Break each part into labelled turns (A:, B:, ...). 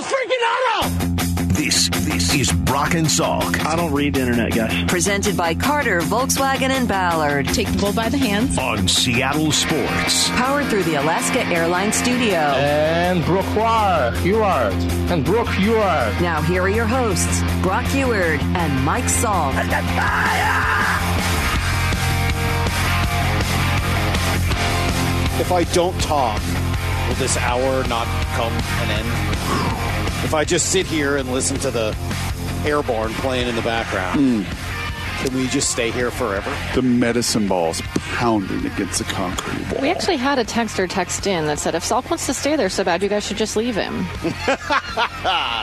A: this freaking auto!
B: This this is Brock and Salk
C: I don't read the internet, guys.
D: Presented by Carter, Volkswagen, and Ballard.
E: Take the bull by the hands.
B: on Seattle Sports.
D: Powered through the Alaska Airlines Studio.
C: And Brock Huard. And Brock Huard.
D: Now, here are your hosts, Brock Huard and Mike Salk.
F: If I don't talk, will this hour not come an end? If I just sit here and listen to the airborne playing in the background, hmm. Can we just stay here forever?
G: The medicine balls pounding against the concrete wall.
E: We actually had a texter text in that said if Salk wants to stay there so bad, you guys should just leave him.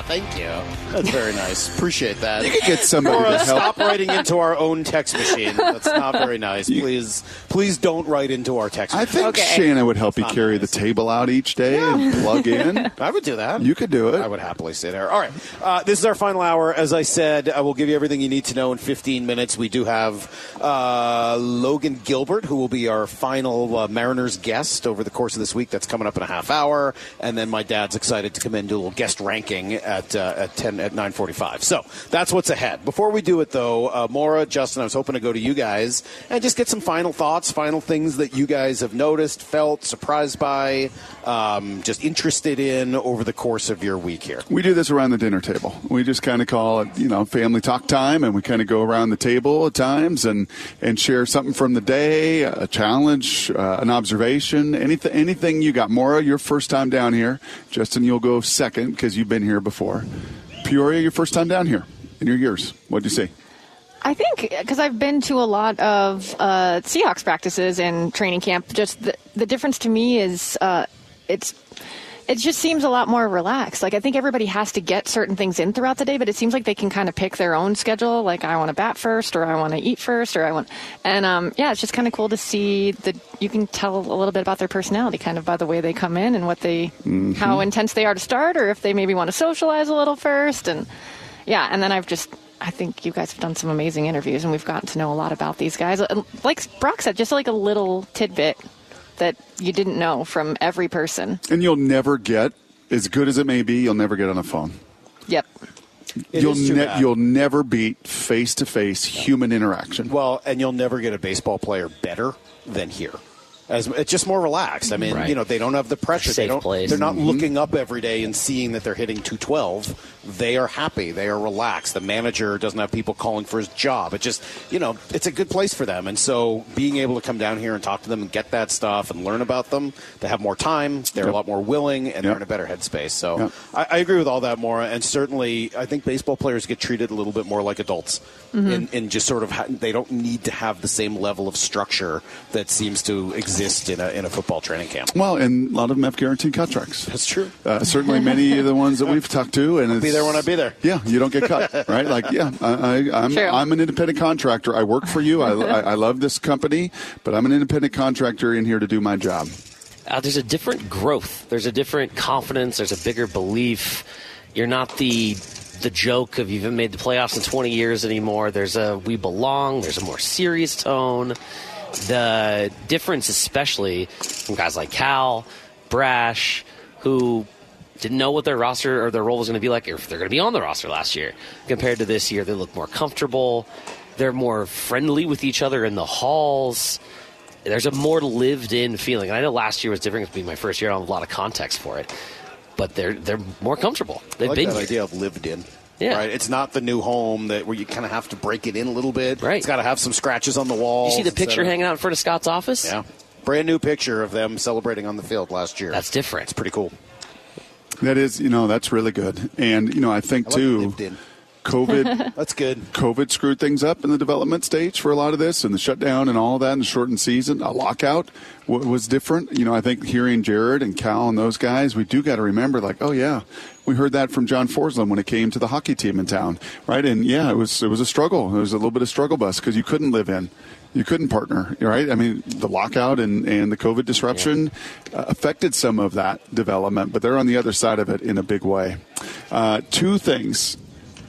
F: Thank you. That's very nice. Appreciate that.
G: You could get somebody
F: Or
G: to help.
F: stop writing into our own text machine. That's not very nice. Please, please don't write into our text.
G: I
F: machine.
G: think Shannon would help you carry
F: nice.
G: the table out each day and plug in.
F: I would do that.
G: You could do it.
F: I would happily sit there. All right. Uh, this is our final hour. As I said, I will give you everything you need to know in 15 minutes. We do have uh, Logan Gilbert, who will be our final uh, Mariners guest over the course of this week. That's coming up in a half hour. And then my dad's excited to come in and do a little guest ranking at uh, at 10 at 9:45. So that's what's ahead. Before we do it, though, uh, Maura, Justin, I was hoping to go to you guys and just get some final thoughts, final things that you guys have noticed, felt, surprised by, um, just interested in over the course of your week here.
G: We do this around the dinner table. We just kind of call it, you know, family talk time, and we kind of go around the table at times and and share something from the day, a challenge, uh, an observation, anything anything you got. Maura, your first time down here. Justin, you'll go second because you've been here before. Peoria, your first time down here in your years. What'd you see?
E: I think because I've been to a lot of uh, Seahawks practices and training camp. Just the, the difference to me is uh, it's it just seems a lot more relaxed. Like I think everybody has to get certain things in throughout the day, but it seems like they can kind of pick their own schedule. Like I want to bat first, or I want to eat first, or I want. And um, yeah, it's just kind of cool to see that you can tell a little bit about their personality, kind of by the way they come in and what they, how intense they are to start, or if they maybe want to socialize a little first. And yeah, and then I've just. I think you guys have done some amazing interviews, and we've gotten to know a lot about these guys. Like Brock said, just like a little tidbit that you didn't know from every person.
G: And you'll never get as good as it may be. You'll never get on a phone.
E: Yep.
F: It
G: you'll
F: is too bad.
G: you'll never beat face to face human interaction.
F: Well, and you'll never get a baseball player better than here. As it's just more relaxed. I mean,
H: Right.
F: you know, they don't have the pressure. they
H: Safe
F: don't.
H: place.
F: They're not mm-hmm. looking up every day and seeing that they're hitting 212. They are happy. They are relaxed. The manager doesn't have people calling for his job. It just, you know, it's a good place for them. And so, being able to come down here and talk to them and get that stuff and learn about them, they have more time. They're
G: Yep.
F: a lot more willing, and they're in a better headspace. So,
G: Yep.
F: I, I agree with all that, Maura. And certainly, I think baseball players get treated a little bit more like adults, mm-hmm. in, in just sort of ha- they don't need to have the same level of structure that seems to exist in a in a football training camp.
G: Well, and a lot of them have guaranteed contracts.
F: That's true.
G: Uh, certainly, many of the ones that we've talked to, and
F: be
G: it's-
F: there when I be there.
G: Yeah, you don't get cut, right? Like, yeah, I, I, I'm
E: True.
G: I'm an independent contractor. I work for you. I, I, I love this company, but I'm an independent contractor in here to do my job.
H: uh, there's a different growth. There's a different confidence. There's a bigger belief. You're not the the joke of you haven't made the playoffs in 20 years anymore. There's a we belong. There's a more serious tone. The difference, especially from guys like Cal, Brash, who didn't know what their roster or their role was going to be like, or if they're going to be on the roster last year, compared to this year. They look more comfortable. They're more friendly with each other in the halls there's a more lived in feeling. And I know last year was different. Been my first year. I don't have a lot of context for it, but they're they're more comfortable. They've
F: I like
H: been
F: that
H: here.
F: idea of lived in.
H: Yeah.
F: Right. It's not the new home that where you kind of have to break it in a little bit.
H: Right.
F: It's got to have some scratches on the wall.
H: You see the picture hanging out in front of Scott's office?
F: Yeah. Brand new picture of them celebrating on the field last year.
H: That's different.
F: It's pretty cool.
G: That is, you know, that's really good. And you know, I think
F: I
G: too. COVID
F: That's good.
G: COVID screwed things up in the development stage for a lot of this, and the shutdown and all of that, and the shortened season. A lockout w- was different. You know, I think hearing Jared and Cal and those guys, we do got to remember, like, oh yeah, we heard that from John Forsland when it came to the hockey team in town, right? And yeah, it was it was a struggle. It was a little bit of struggle bus because you couldn't live in. You couldn't partner, right? I mean, the lockout and, and the COVID disruption uh, affected some of that development, but they're on the other side of it in a big way. Uh, two things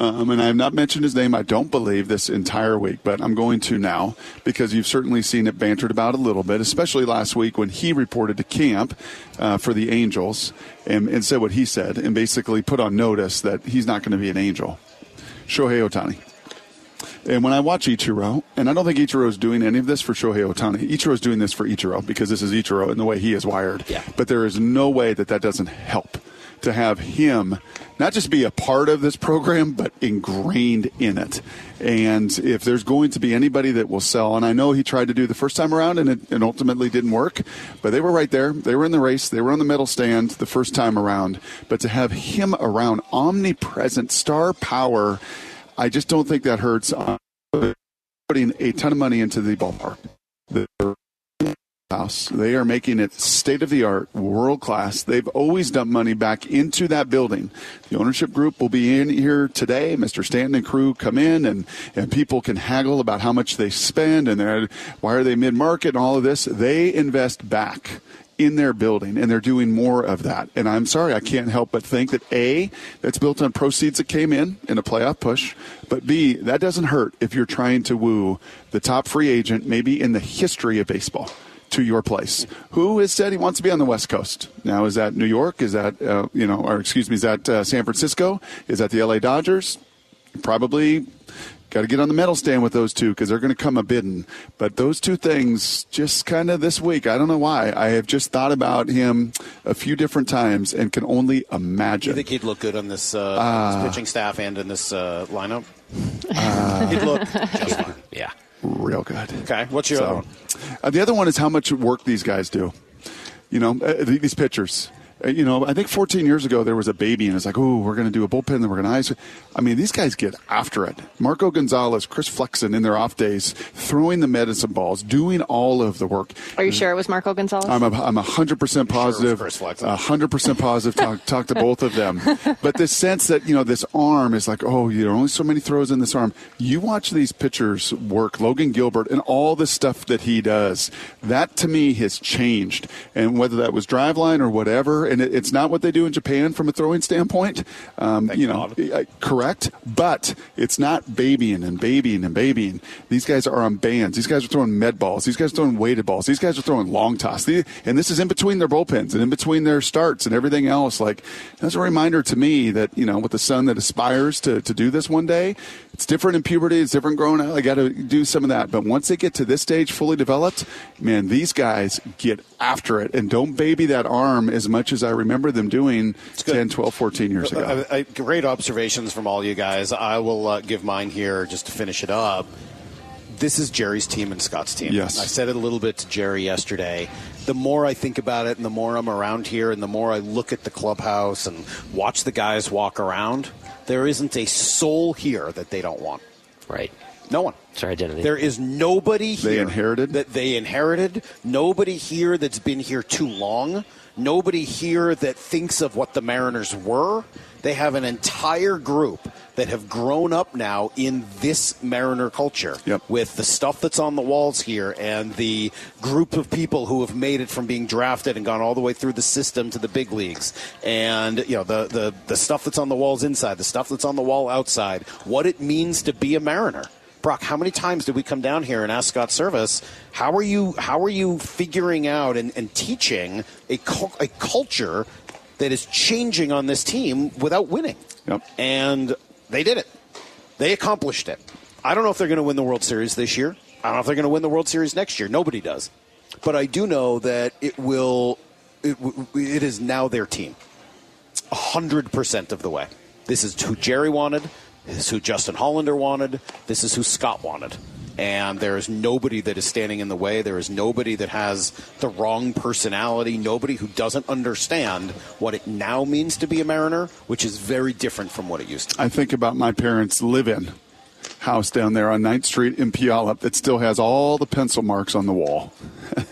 G: Um, and I have not mentioned his name, I don't believe, this entire week, but I'm going to now because you've certainly seen it bantered about a little bit, especially last week when he reported to camp uh, for the Angels and, and said what he said and basically put on notice that he's not going to be an Angel. Shohei Ohtani. And when I watch Ichiro, and I don't think Ichiro is doing any of this for Shohei Ohtani. Ichiro is doing this for Ichiro because this is Ichiro and the way he is wired.
H: Yeah.
G: But there is no way that that doesn't help to have him not just be a part of this program, but ingrained in it. And if there's going to be anybody that will sell, and I know he tried to do the first time around and it and ultimately didn't work, but they were right there. They were in the race. They were on the medal stand the first time around. But to have him around, omnipresent, star power, I just don't think that hurts. uh, Putting a ton of money into the ballpark. The house. They are making it state of the art, world class. They've always dumped money back into that building. The ownership group will be in here today. Mr. Stanton and crew come in and, and people can haggle about how much they spend and why are they mid market and all of this. They invest back in their building and they're doing more of that. And I'm sorry, I can't help but think that A, that's built on proceeds that came in in a playoff push, but B, that doesn't hurt if you're trying to woo the top free agent maybe in the history of baseball to your place. Who has said he wants to be on the West Coast? Now, is that New York? Is that, uh, you know, or excuse me, is that uh, San Francisco? Is that the LA Dodgers? Probably got to get on the medal stand with those two because they're going to come a bidding. But those two things, just kind of this week, I don't know why. I have just thought about him a few different times and can only imagine.
F: you think he'd look good on this, uh, this pitching staff and in this uh, lineup? he'd look just fine.
H: Yeah.
G: Real good.
F: Okay, what's your other
G: So,
F: one?
G: uh, the other one is how much work these guys do. You know, uh, these pitchers. Uh, You know, I think 14 years ago there was a baby, and it's like, oh, we're going to do a bullpen, then we're going to ice. I mean, these guys get after it. Marco Gonzalez, Chris Flexen in their off days, throwing the medicine balls, doing all of the work.
E: Are you sure it was Marco Gonzalez?
G: I'm a, I'm a hundred percent positive.
F: Chris Flexen.
G: Hundred percent positive. Talk, talk to both of them. But this sense that you know this arm is like, oh, you know, only so many throws in this arm. You watch these pitchers work, Logan Gilbert, and all the stuff that he does. That to me has changed, and whether that was driveline or whatever, and it, it's not what they do in Japan from a throwing standpoint. Um, you know, correct, but it's not babying and babying and babying. These guys are on bands. These guys are throwing med balls. These guys are throwing weighted balls. These guys are throwing long toss. The- And this is in between their bullpens and in between their starts and everything else. Like that's a reminder to me that you know, with the son that aspires to to do this one day, it's different in puberty. It's different growing up. I got to do some of that. But once they get to this stage, fully developed, man, these guys get after it and don't baby that arm as much as I remember them doing
F: good.
G: 10, 12, 14 years ago.
F: Uh, uh, great observations from all you guys. I will uh, give mine here just to finish it up. This is Jerry's team and Scott's team.
G: Yes.
F: I said it a little bit to Jerry yesterday. The more I think about it and the more I'm around here and the more I look at the clubhouse and watch the guys walk around, there isn't a soul here that they don't want.
H: Right.
F: No one.
H: It's our identity.
F: There is nobody
G: They
F: here
G: inherited?
F: that they inherited. Nobody here that's been here too long. Nobody here that thinks of what the Mariners were. They have an entire group that have grown up now in this Mariner culture
G: Yep.
F: with the stuff that's on the walls here and the group of people who have made it from being drafted and gone all the way through the system to the big leagues and you know the the, the stuff that's on the walls inside the stuff that's on the wall outside what it means to be a mariner Brock, how many times did we come down here and ask Scott Servais, how are you how are you figuring out and, and teaching a, cul- a culture that is changing on this team without winning?
G: Yep.
F: And they did it. They accomplished it. I don't know if they're going to win the World Series this year. I don't know if they're going to win the World Series next year. Nobody does. But I do know that it will. It, it is now their team. 100% of the way. This is who Jerry wanted. This is who Justin Hollander wanted. This is who Scott wanted. And there is nobody that is standing in the way. There is nobody that has the wrong personality. Nobody who doesn't understand what it now means to be a Mariner, which is very different from what it used to be.
G: I think about my parents' live-in house down there on 9th Street in Puyallup that still has all the pencil marks on the wall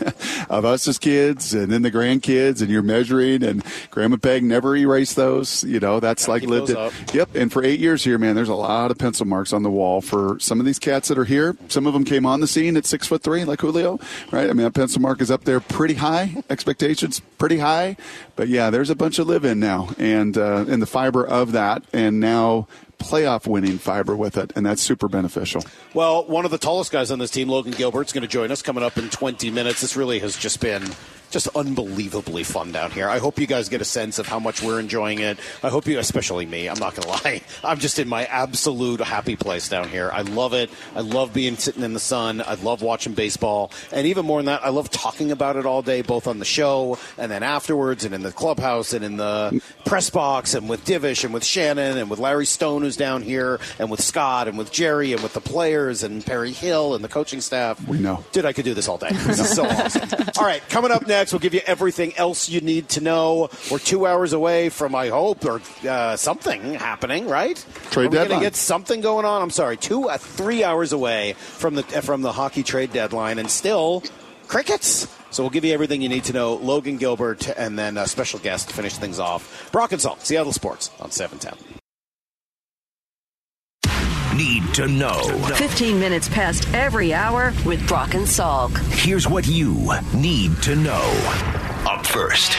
G: of us as kids and then the grandkids and you're measuring and Grandma Peg never erased those. You know, that's like lived it.
F: up.
G: Yep. And for eight years here, man, there's a lot of pencil marks on the wall for some of these cats that are here. Some of them came on the scene at six foot three, like Julio, right? I mean, that pencil mark is up there pretty high. Expectations pretty high. But yeah, there's a bunch of live in now and, uh, and the fiber of that. And now playoff winning fiber with it, and that's super beneficial.
F: Well, one of the tallest guys on this team, Logan Gilbert's going to join us coming up in 20 minutes. This really has just been just unbelievably fun down here. I hope you guys get a sense of how much we're enjoying it. I hope you, especially me, I'm not going to lie, I'm just in my absolute happy place down here. I love it. I love being sitting in the sun. I love watching baseball. And even more than that, I love talking about it all day, both on the show and then afterwards and in the clubhouse and in the press box and with Divish and with Shannon and with Larry Stone, who's down here, and with Scott and with Jerry and with the players and Perry Hill and the coaching staff.
G: We know.
F: Dude, I could do this all day. This is so awesome. All right, coming up next, we'll give you everything else you need to know. We're two hours away from, I hope, or uh, something happening, right?
G: Trade
F: Are we gonna
G: deadline.
F: get something going on. I'm sorry, two, uh, three hours away from the uh, from the hockey trade deadline, and still crickets. So we'll give you everything you need to know. Logan Gilbert, and then a special guest to finish things off. Brock and Salk, Seattle Sports on 710.
B: To know.
D: 15 minutes past every hour with Brock and Salk.
B: Here's what you need to know. Up first.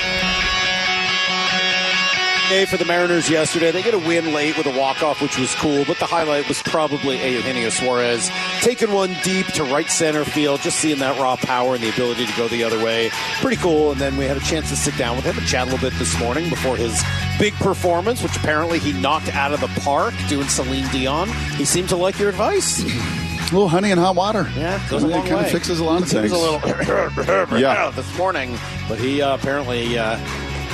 F: Day for the Mariners yesterday. They get a win late with a walk-off, which was cool, but the highlight was probably Eugenio Suarez taking one deep to right center field, just seeing that raw power and the ability to go the other way. Pretty cool. And then we had a chance to sit down with him and chat a little bit this morning before his big performance, which apparently he knocked out of the park doing Celine Dion. He seemed to like your advice.
G: A little honey and hot water.
F: Yeah, goes
G: it kind
F: way.
G: of fixes a lot of
F: He was
G: things.
F: a little
G: Yeah.
F: this morning, but he uh, apparently uh,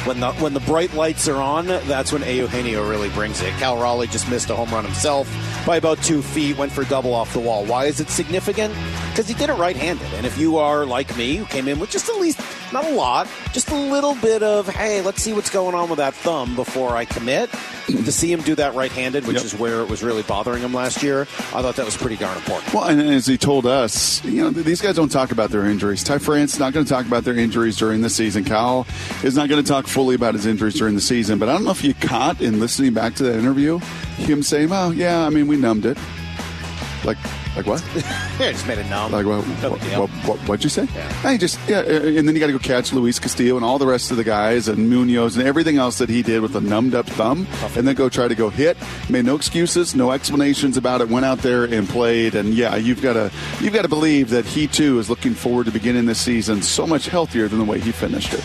F: when the when the bright lights are on, that's when Eugenio really brings it. Cal Raleigh just missed a home run himself by about two feet, went for a double off the wall. Why is it significant? Because he did it right-handed, and if you are like me, who came in with just at least not a lot, just a little bit of hey, let's see what's going on with that thumb before I commit. to see him do that right-handed, which
G: Yep.
F: is where it was really bothering him last year, I thought that was pretty darn important.
G: Well, and as he told us, you know, these guys don't talk about their injuries. Ty France not going to talk about their injuries during the season. Kyle is not going to talk fully about his injuries during the season. But I don't know if you caught in listening back to that interview him saying, "Oh, yeah, I mean, we numbed it." Like, like what?
F: Yeah, just made it numb.
G: Like what?
F: No
G: What, what, what, what'd you say?
F: Yeah.
G: Hey, just yeah, uh, and then you got to go catch Luis Castillo and all the rest of the guys and Munoz and everything else that he did with a numbed up thumb, and then go try to go hit. Made no excuses, no explanations about it. Went out there and played, and yeah, you've got to you've got to believe that he too is looking forward to beginning this season so much healthier than the way he finished it.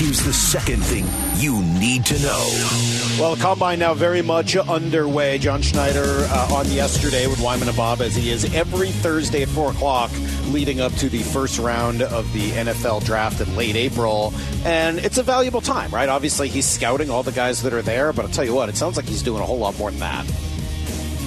B: Here's the second thing you need to know.
F: Well, combine now very much underway. John Schneider uh, on yesterday with Wyman and Bob, as he is every Thursday at 4 o'clock, leading up to the first round of the NFL draft in late April. And it's a valuable time, right? Obviously, he's scouting all the guys that are there, but I'll tell you what, it sounds like he's doing a whole lot more than that.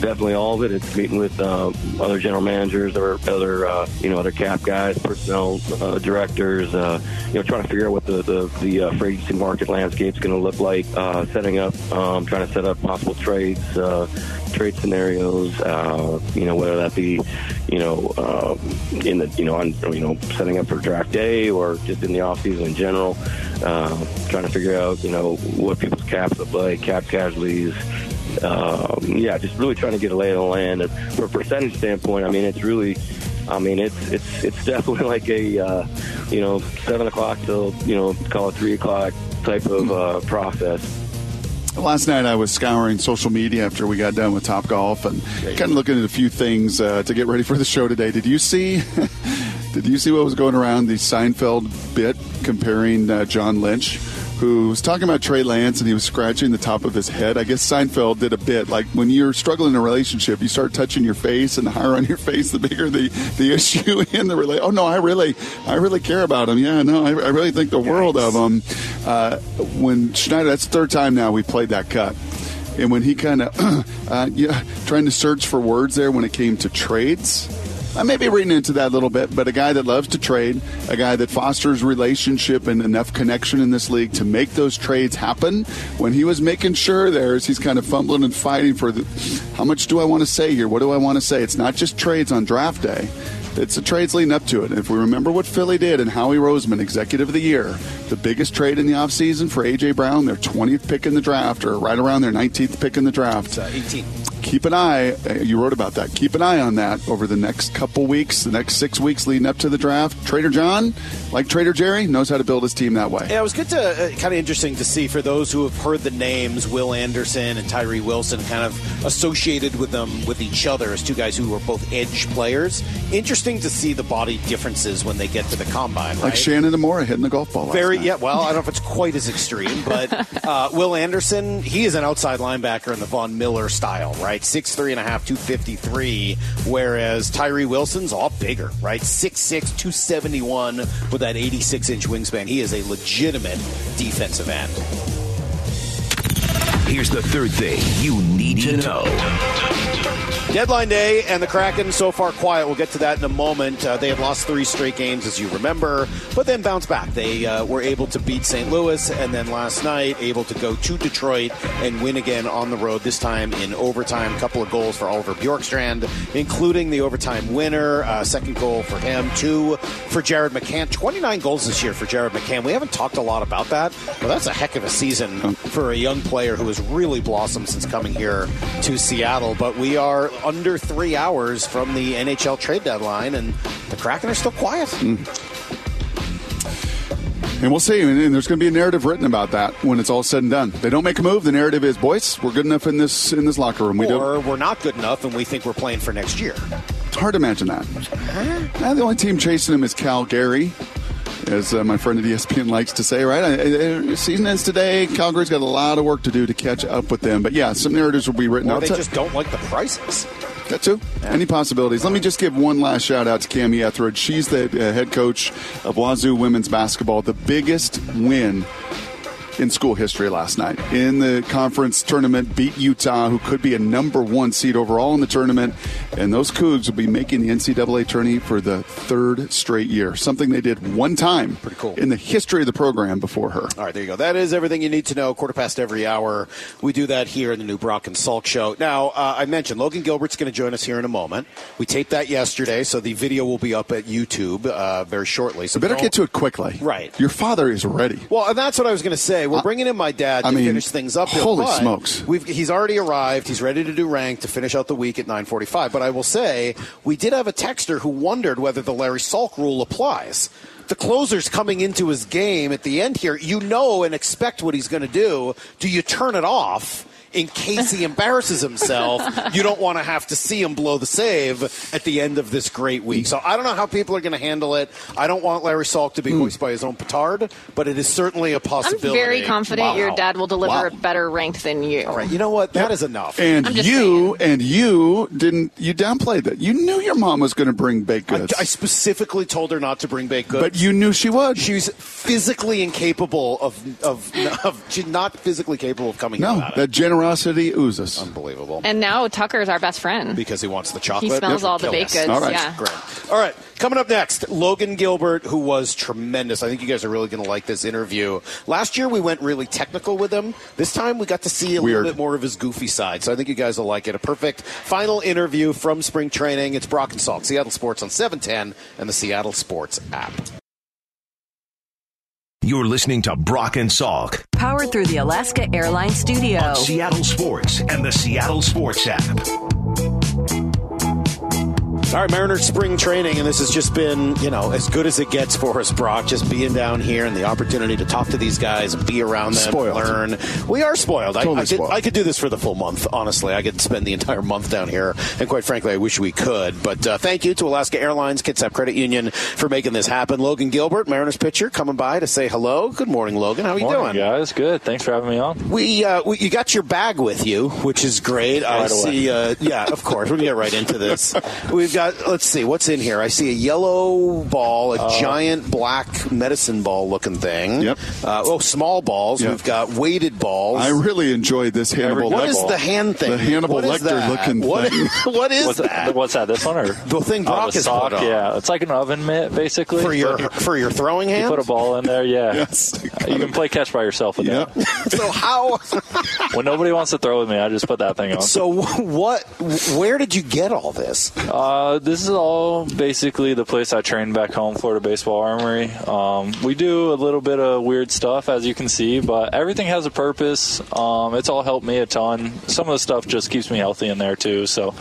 A: Definitely all of it. It's meeting with uh, other general managers or other, uh, you know, other cap guys, personnel uh, directors. Uh, you know, trying to figure out what the the, the uh, free agency market landscape is going to look like. Uh, setting up, um, trying to set up possible trades, uh, trade scenarios. You know, whether that be, you know, uh, in the, you know, on, you know, setting up for draft day or just in the off season in general. Trying to figure out, you know, what people's caps look like, cap casualties um, yeah, just really trying to get a lay of the land. And from a percentage standpoint, I mean, it's really, I mean, it's it's it's definitely like a uh, you know seven o'clock till you know call it three o'clock type of uh, process.
G: Last night I was scouring social media after we got done with Top Golf and kind of looking at a few things uh, to get ready for the show today. Did you see? did you see what was going around the Seinfeld bit comparing uh, John Lynch? Who was talking about Trey Lance and he was scratching the top of his head? I guess Seinfeld did a bit like when you're struggling in a relationship, you start touching your face, and the higher on your face, the bigger the, the issue in the relation. Oh no, I really, I really care about him. Yeah, no, I, I really think the world of him. Uh, when Schneider, that's third time now we played that cut. And when he kind of, uh, yeah, trying to search for words there when it came to trades, I may be reading into that a little bit, but a guy that loves to trade, a guy that fosters relationship and enough connection in this league to make those trades happen. When he was making sure there's, he's kind of fumbling and fighting for the, how much do I want to say here? What do I want to say? It's not just trades on draft day. It's the trades leading up to it. And if we remember what Philly did and Howie Roseman, executive of the year, the biggest trade in the offseason for A.J. Brown, their 20th pick in the draft, or right around their 19th pick in the draft.
F: Uh, 18.
G: Keep an eye. uh, You wrote about that. Keep an eye on that over the next couple weeks, the next six weeks leading up to the draft. Trader John, like Trader Jerry, knows how to build his team that way.
F: Yeah, it was good to uh, kind of interesting to see for those who have heard the names Will Anderson and Tyree Wilson kind of associated with them with each other as two guys who are both edge players. Interesting to see the body differences when they get to the combine. Right? Like?
G: Shannon Amora hitting the golf ball.
F: Very yeah. Well, I don't know if it's quite as extreme, but uh, Will Anderson, he is an outside linebacker in the Von Miller style, right? Six three and a half, two fifty three. Whereas Tyree Wilson's all bigger, right? Six six, two seventy one with that eighty six inch wingspan. He is a legitimate defensive end.
B: Here's the third thing you need to know.
F: Deadline day and the Kraken so far quiet. We'll get to that in a moment. Uh, they have lost three straight games, as you remember, but then bounced back. They uh, were able to beat St. Louis, and then last night able to go to Detroit and win again on the road. This time in overtime. A couple of goals for Oliver Bjorkstrand, including the overtime winner. Uh, second goal for him. Two for Jared McCann. 29 goals this year for Jared McCann. We haven't talked a lot about that, but that's a heck of a season for a young player who has really blossomed since coming here to Seattle. But we are under three hours from the NHL trade deadline, and the Kraken are still quiet.
G: And we'll see. And there's going to be a narrative written about that when it's all said and done. They don't make a move. The narrative is, boys, we're good enough in this in this locker room. We do.
F: or we're not good enough, and we think we're playing for next year.
G: It's hard to imagine that. Uh, the only team chasing him is Calgary, as uh, my friend at ESPN likes to say. Right, season ends today. Calgary's got a lot of work to do to catch up with them. But yeah, some narratives will be written.
F: Or
G: I'll
F: they just don't like the prices.
G: That too. Any possibilities? Let me just give one last shout out to Kamie Ethridge. She's the uh, head coach of Wazoo women's basketball. The biggest win in school history last night in the conference tournament. Beat Utah, who could be a number one seed overall in the tournament, and those Cougs will be making the NCAA tourney for the third straight year. Something they did one time,
F: Pretty cool.
G: in the history of the program before her.
F: All right, there you go. That is everything you need to know. Quarter past every hour. We do that here in the new Brock and Salk show. Now, uh, I mentioned Logan Gilbert's going to join us here in a moment. We taped that yesterday, so the video will be up at YouTube uh, very shortly. So
G: You better get to it quickly.
F: Right.
G: Your father is ready.
F: Well, and that's what I was going to say. We're uh, bringing in my dad to
G: I mean,
F: finish things up.
G: holy
F: but
G: smokes.
F: We've, he's already arrived. He's ready to do rank to finish out the week at 9:45. But I will say, we did have a texter who wondered whether the Larry Salk rule applies. The closer's coming into his game at the end here. You know and expect what he's going to do. Do you turn it off? In case he embarrasses himself, you don't want to have to see him blow the save at the end of this great week. So I don't know how people are going to handle it. I don't want Larry Salk to be hmm. hoisted by his own petard, but it is certainly a
E: I'm
F: possibility.
E: very confident your dad will deliver
F: Wow.
E: a better rank than you.
F: All right, you know what? That is enough.
G: And
E: I'm just
G: you and you didn't you downplayed that. You knew your mom was going to bring baked goods,
F: I specifically told her not to bring baked goods.
G: but you knew she would.
F: she's physically incapable of of, of she's not physically capable of coming
G: no,
F: out.
G: that generosity oozes.
F: unbelievable.
E: And now Tucker's our best friend.
F: because he wants the chocolate.
E: He smells
F: Yep.
E: all the baked goods.
G: All right.
E: Yeah.
F: Great. All right. Coming up next, Logan Gilbert, who was tremendous. I think you guys are really going to like this interview. Last year, we went really technical with him. This time, we got to see a
G: Weird.
F: little bit more of his goofy side. So I think you guys will like it. A perfect final interview from spring training. It's Brock and Salk, Seattle Sports on 710 and the Seattle Sports app.
B: You're listening to Brock and Salk
D: Powered through the Alaska Airlines Studio.
B: on Seattle Sports and the Seattle Sports app.
F: All right, Mariners spring training, and this has just been, you know, as good as it gets for us, Brock. Just being down here and the opportunity to talk to these guys and be around them,
G: Spoiled.
F: learn. We are spoiled. I,
G: Totally
F: I, could,
G: spoiled.
F: I could do this for the full month, honestly. I could spend the entire month down here, and quite frankly, I wish we could. But uh, thank you to Alaska Airlines, Kitsap Credit Union for making this happen. Logan Gilbert, Mariners pitcher, coming by to say hello. Good morning, Logan. How are you
C: Morning,
F: doing?
C: guys. Good. Thanks for having me on.
F: We, uh, we you got your bag with you, which is great. I
C: Right away.
F: see. Uh, yeah, of course. We're gonna get right into this. We've got. Let's see what's in here. I see a yellow ball, a giant black medicine ball looking thing.
G: Yep.
F: Uh, oh, small balls.
G: Yep.
F: We've got weighted balls.
G: I really enjoyed this Hannibal.
F: What is the hand thing?
G: The Hannibal
F: What is
G: Lecter
F: that?
G: looking
F: What-
G: thing.
F: what is
C: What's
F: that?
C: What's that? This one or
F: The thing
C: Oh,
F: Brock
C: the
F: has
C: sock?
F: put on.
C: Yeah, it's like an oven mitt basically.
F: for your for your throwing
C: you
F: hand.
C: put a ball in there. Yeah.
G: Yes.
I: You can play catch by yourself with
G: Yeah.
F: So how?
I: When nobody wants to throw with me, I just put that thing on.
F: So what? Where did you get all this?
I: Uh, this is all basically the place I trained back home, Florida Baseball Armory. Um, we do a little bit of weird stuff, as you can see, but everything has a purpose. Um, it's all helped me a ton. Some of the stuff just keeps me healthy in there too, so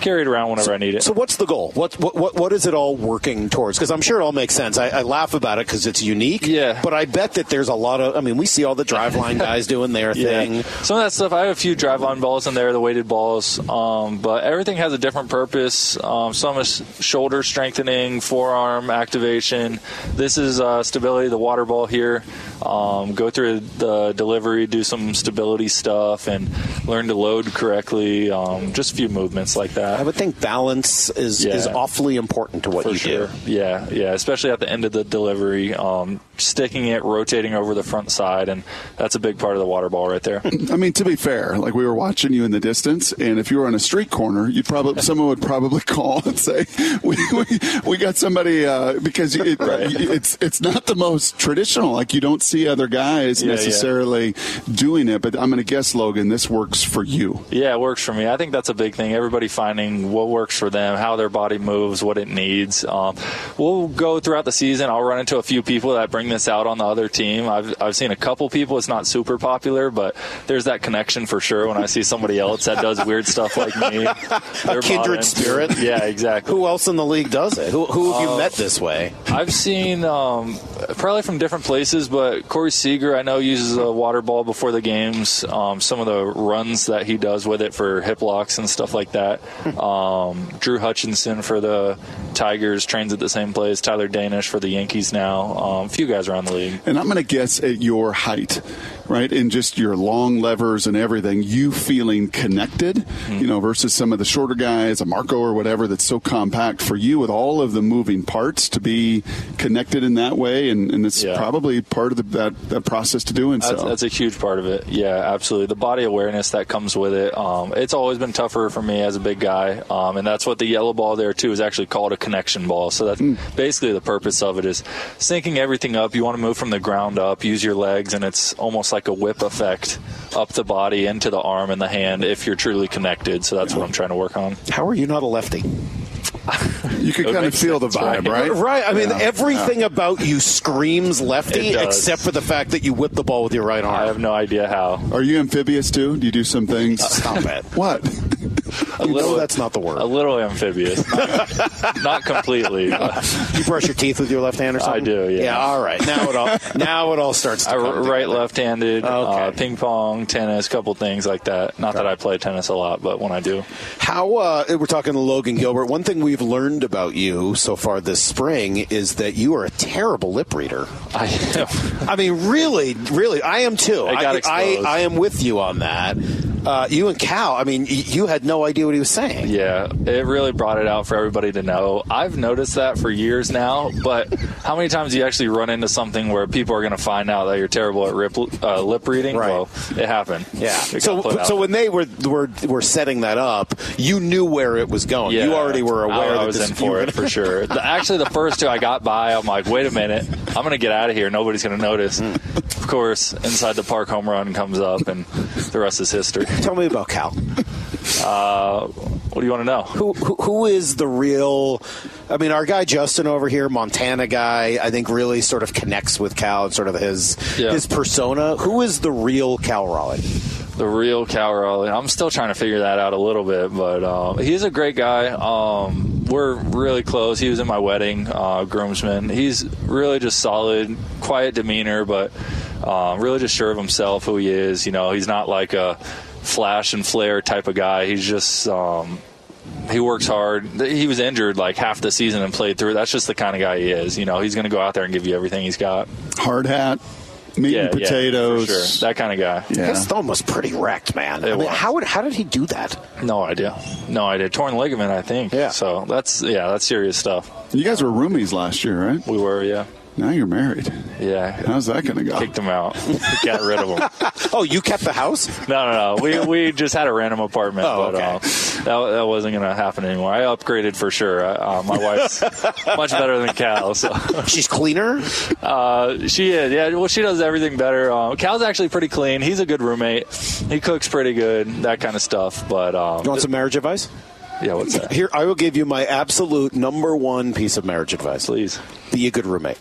I: carry it around whenever I need it.
F: So what's the goal? What what what, what is it all working towards? Because I'm sure it all makes sense. I, I laugh about it because it's unique.
I: Yeah.
F: But I bet that there's a lot of. I mean, we see all the driveline guys doing their thing.
I: Some of that stuff, I have a few Driveline balls in there, the weighted balls, um, but everything has a different purpose. Um, some is shoulder strengthening, forearm activation. This is uh, stability, the water ball here. Um, go through the delivery, do some stability stuff, and learn to load correctly. Um, just a few movements like that.
F: I would think balance is
I: Yeah.
F: is awfully important to what
I: For
F: you
I: sure.
F: do.
I: Yeah, yeah, especially at the end of the delivery, um, sticking it, rotating over the front side, and that's a big part of the water ball right there.
G: I mean, to be fair, like we were watching you in the distance, and if you were on a street corner, you'd probably someone would probably call and say, "We we, we got somebody," uh, because it, it's it's not the most traditional. Like you don't see other guys
I: Yeah, yeah.
G: necessarily doing it. But I'm going to guess, Logan, this works for you.
I: Yeah, it works for me. I think that's a big thing. Everybody finding what works for them, how their body moves, what it needs. Um, we'll go throughout the season. I'll run into a few people that bring this out on the other team. I've, I've seen a couple people. It's not super popular, but there's that connection for sure when I see somebody else that does weird stuff like me. They're
F: kindred spirit.
I: Yeah, exactly.
F: Who else in the league does it? Who, who have you
I: Uh,
F: met this way?
I: I've seen um, probably from different places, but Corey Seager I know uses a water ball before the games. Um, some of the runs that he does with it for hip locks and stuff like that. Um, Drew Hutchison for the Tigers trains at the same place. Tyler Danish for the Yankees now. Um, a few guys around the league.
G: And I'm going to guess at your height, right, and just your long levers and everything, you feeling connected,
I: Mm-hmm.
G: you know, versus some of the shorter guys, a Marco or whatever, that's so compact for you with all of the moving parts to be connected in that way, and, and it's
I: Yeah.
G: probably part of the, that that process to doing
I: That's,
G: so.
I: that's a huge part of it. Yeah, absolutely. The body awareness that comes with it. Um, it's always been tougher for me as a big guy, um, and that's what the yellow ball there too is actually called a connection ball. So that's basically the purpose of it is syncing everything up. You want to move from the ground up, use your legs, and it's almost like a whip effect up the body into the arm and the hand if you're truly connected. So that's what I'm trying to work on.
F: How are you not a lefty?
G: you can kind of feel the vibe, right?
F: Right. I mean,
G: Yeah.
F: everything about you screams lefty, except for the fact that you whip the ball with your right arm.
I: I have no idea how.
G: Are you amphibious too? Do you do some things?
F: Uh, stop it.
G: what?
I: A
F: No, that's not the word.
I: A little amphibious, not, not completely.
F: You brush your teeth with your left hand or something?
I: I do, yeah.
F: Yeah. All right. Now it all now it all starts. To
I: I right, left-handed, uh,
F: Okay.
I: ping pong, tennis, couple things like that. Not that I play tennis a lot, but when I do,
F: How uh, we're talking to Logan Gilbert. One thing we've learned about you so far this spring is that you are a terrible lip reader.
I: I am.
F: I mean, really, really, I am too. I, I,
I: exposed.
F: I am with you on that. Uh, you and Cal. I mean, you had no idea what he was saying.
I: yeah, it really brought it out for everybody to know. I've noticed that for years now, but how many times do you actually run into something where people are going to find out that you're terrible at rip, uh, lip reading?
F: Right.
I: Well, it happened.
F: Yeah.
I: It
F: So, so when they were, were were setting that up, you knew where it was going.
I: Yeah,
F: you already were aware
I: I, I was in for it for sure. The, actually, the first two I got by, I'm like, wait a minute, I'm going to get out of here. Nobody's going to notice.
F: Hmm.
I: Of course, inside the park home run comes up, and the rest is history.
F: Tell me about Cal.
I: Uh, what do you want to know?
F: Who, who who is the real? I mean, our guy Justin over here, Montana guy, I think really sort of connects with Cal and sort of his
I: Yeah.
F: his persona. Who is the real Cal Raleigh?
I: The real Cal Raleigh. I'm still trying to figure that out a little bit, but um, he's a great guy. Um, we're really close. He was in my wedding, uh, groomsman. He's really just solid, quiet demeanor, but um, really just sure of himself, who he is. You know, he's not like a flash and flare type of guy. He's just. Um, he works hard. He was injured like half the season and played through. That's just the kind of guy he is. You know, he's going to go out there and give you everything he's got.
G: Hard hat, meat
I: Yeah,
G: and
I: yeah, for
G: potatoes.
I: sure. That kind of guy.
G: Yeah.
F: His thumb was pretty wrecked, man. I mean, how would, how did he do that?
I: No idea. No idea. Torn ligament, I think.
F: Yeah.
I: So that's yeah, that's serious stuff.
G: You guys were roomies last year, right?
I: We were, yeah.
G: Now you're married.
I: Yeah.
G: How's that going to go?
I: Kicked him out. Got rid of him.
F: oh, you kept the house?
I: No, no, no. We we just had a random apartment,
F: Oh,
I: but
F: okay.
I: uh, that that wasn't going to happen anymore. I upgraded for sure. Uh, my wife's much better than Cal. So
F: she's cleaner.
I: Uh, she is. Yeah. Well, she does everything better. Uh, Cal's actually pretty clean. He's a good roommate. He cooks pretty good. That kind of stuff. But um,
F: You want some marriage advice?
I: Yeah, what's that?
F: Here, I will give you my absolute number one piece of marriage advice.
I: Please.
F: Be a good roommate.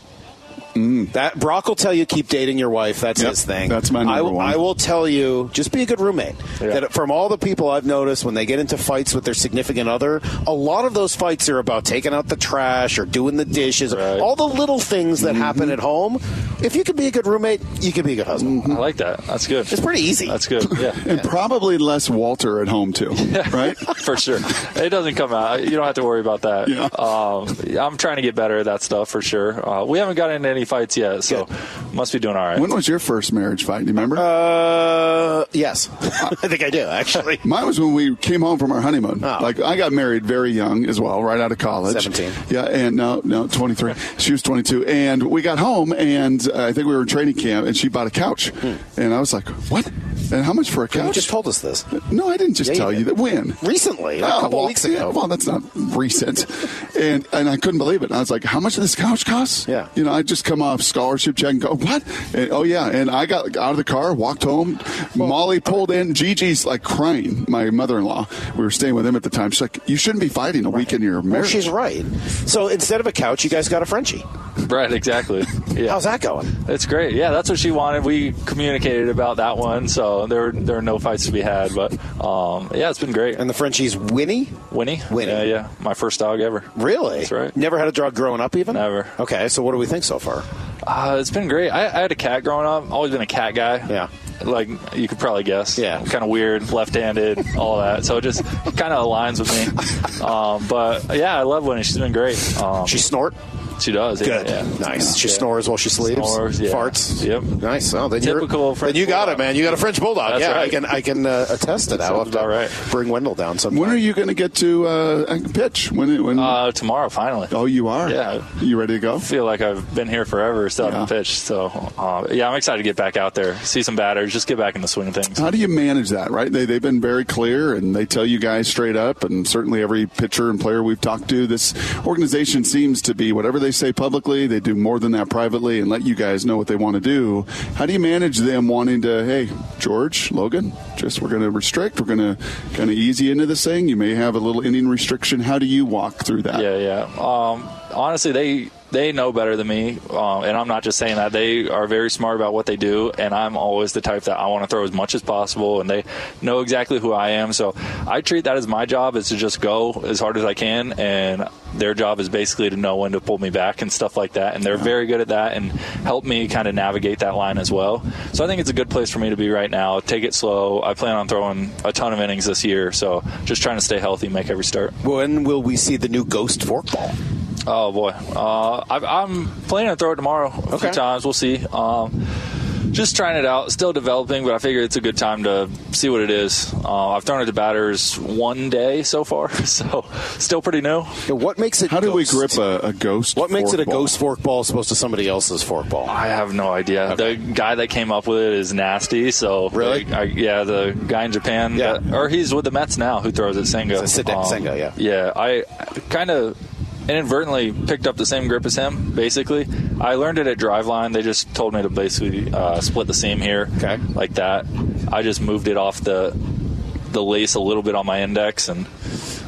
F: That Brock will tell you keep dating your wife. That's
G: Yep,
F: his thing.
G: that's my number
F: I, will-
G: one.
F: I will tell you just be a good roommate.
I: Yeah.
F: That from all the people I've noticed when they get into fights with their significant other, a lot of those fights are about taking out the trash or doing the dishes,
I: Right.
F: all the little things that
G: Mm-hmm.
F: happen at home. If you can be a good roommate, you can be a good husband.
I: I like that. That's good.
F: It's pretty easy.
I: That's good. Yeah.
G: And probably less Walter at home too, right?
I: for sure. It doesn't come out. You don't have to worry about that.
G: Yeah.
I: Um, I'm trying to get better at that stuff for sure. Uh, we haven't gotten into any fights yet, so must be doing all right.
G: When was your first marriage fight? Do you remember?
F: Uh, yes, I think I do actually.
G: Mine was when we came home from our honeymoon.
F: Oh.
G: Like I got married very young as well, right out of college.
F: 17.
G: Yeah, and no, no, 23. She was 22, and we got home, and uh, I think we were in training camp, and she bought a couch, and I was like, "What? And how much for a couch?
F: You just told us this
G: no, I didn't just
F: Yeah,
G: tell you
F: did.
G: that. When?
F: recently, like a
G: Oh,
F: couple
G: well,
F: weeks ago.
G: yeah, well, that's not recent. And and I couldn't believe it. I was like, how much does this couch cost?
F: Yeah.
G: You know, I just come off scholarship check and go, what? And, oh, yeah. And I got out of the car, walked home. Molly pulled in. Gigi's like crying, my mother in law. We were staying with him at the time. She's like, you shouldn't be fighting a week in your
F: Well,
G: marriage.
F: she's right. So instead of a couch, you guys got a Frenchie.
I: Right, exactly. Yeah.
F: How's that going?
I: It's great. Yeah, that's what she wanted. We communicated about that one, so there were, there were no fights to be had. But um, yeah, it's been great.
F: And the Frenchie's Winnie?
I: Winnie,
F: Winnie.
I: yeah, yeah, my first dog ever.
F: Really?
I: That's right.
F: Never had a dog growing up, even?
I: Never.
F: Okay, so what do we think so far?
I: Uh, it's been great. I, I had a cat growing up. Always been a cat guy.
F: Yeah.
I: Like you could probably guess.
F: Yeah.
I: Kind of weird, left-handed, all that. So it just kind of aligns with me. Um, but yeah, I love Winnie. She's been great. Um,
F: She snort?
I: She does.
F: Good.
I: Yeah.
F: Nice. She
I: Yeah.
F: snores while she sleeps?
I: Snores, yeah.
F: Farts?
I: Yep.
F: Nice. Oh, then
I: Typical
F: you're,
I: French
F: Then you got
I: bulldog.
F: it, man. You got a French bulldog.
I: That's
F: yeah, I can I can uh, attest to that. I'll have to
I: about right.
F: bring Wendell down sometime.
G: when are you going to get to uh, pitch? When? when
I: Uh, tomorrow, finally.
G: oh, you are?
I: Yeah.
G: You ready to go?
I: I feel like I've been here forever, still haven't
G: Yeah.
I: pitched. So uh, yeah, I'm excited to get back out there, see some batters, just get back in the swing of things.
G: How do you manage that, right? They, they've been very clear and they tell you guys straight up, and certainly every pitcher and player we've talked to, this organization seems to be whatever they say publicly, they do more than that privately and let you guys know what they want to do. How do you manage them wanting to, hey, George, Logan, just we're going to restrict, we're going to kind of ease you into this thing? You may have a little inning restriction. How do you walk through that?
I: Yeah, yeah. Um, honestly, they they know better than me, um, and I'm not just saying that. They are very smart about what they do, and I'm always the type that I want to throw as much as possible, and they know exactly who I am. So I treat that as my job is to just go as hard as I can, and their job is basically to know when to pull me back and stuff like that. And they're very good at that and help me kind of navigate that line as well. So I think it's a good place for me to be right now. Take it slow. I plan on throwing a ton of innings this year, so just trying to stay healthy, make every start.
F: When will we see the new Ghost forkball?
I: Oh boy, uh, I, I'm planning to throw it tomorrow a
F: Okay.
I: few times. We'll see. Um, just trying it out, still developing, but I figure it's a good time to see what it is. Uh, I've thrown it to batters one day so far, so still pretty new.
F: Yeah, What makes it?
G: How do we grip a, a ghost?
F: What makes it a
G: forkball?
F: ghost forkball as opposed to somebody else's forkball?
I: I have no idea. The guy that came up with it is nasty. So
F: Really?
I: I, yeah, the guy in Japan,
F: Yeah.
I: that- or he's with the Mets now, who throws it Senga.
F: It's a Sida- Senga, yeah.
I: Yeah, I kind of inadvertently picked up the same grip as him. Basically, I learned it at Driveline. They just told me to basically uh, split the seam here,
F: Okay.
I: like that. I just moved it off the the lace a little bit on my index, and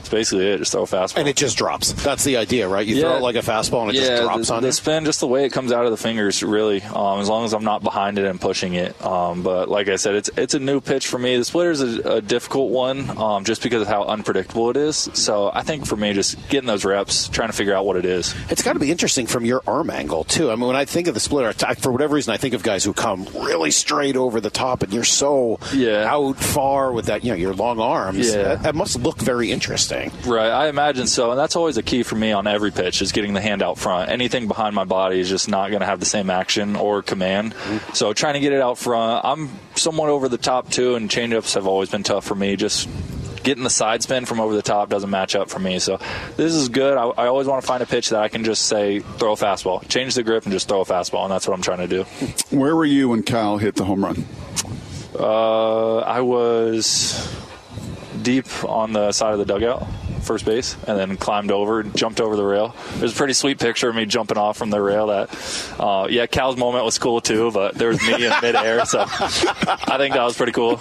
I: it's basically it. Just throw a fastball.
F: And it just drops. That's the idea, right? You
I: Yeah.
F: throw it like a fastball and it just drops
I: the,
F: on
I: the
F: you.
I: spin, just the way it comes out of the fingers, really. Um, as long as I'm not behind it and pushing it. Um, but like I said, it's it's a new pitch for me. The splitter is a, a difficult one, um, just because of how unpredictable it is. So I think for me, just getting those reps, trying to figure out what it is.
F: It's got to be interesting from your arm angle too. I mean, when I think of the splitter, I, for whatever reason, I think of guys who come really straight over the top, and you're so
I: Yeah.
F: out far with that, you know, your long arms.
I: Yeah.
F: That, that must look very interesting.
I: Right, I imagine so, and that's always a key for me on every pitch is getting the hand out front. Anything behind my body is just not going to have the same action or command. So trying to get it out front, I'm somewhat over the top too, and changeups have always been tough for me. Just getting the side spin from over the top doesn't match up for me. So this is good. I, I always want to find a pitch that I can just say throw a fastball, change the grip, and just throw a fastball, and that's what I'm trying to do.
G: Where were you when Kyle hit the home run?
I: Uh, I was deep on the side of the dugout, first base, and then climbed over, jumped over the rail. There's a pretty sweet picture of me jumping off from the rail. That, uh, yeah, Cal's moment was cool too, but there was me in midair, so I think that was pretty cool.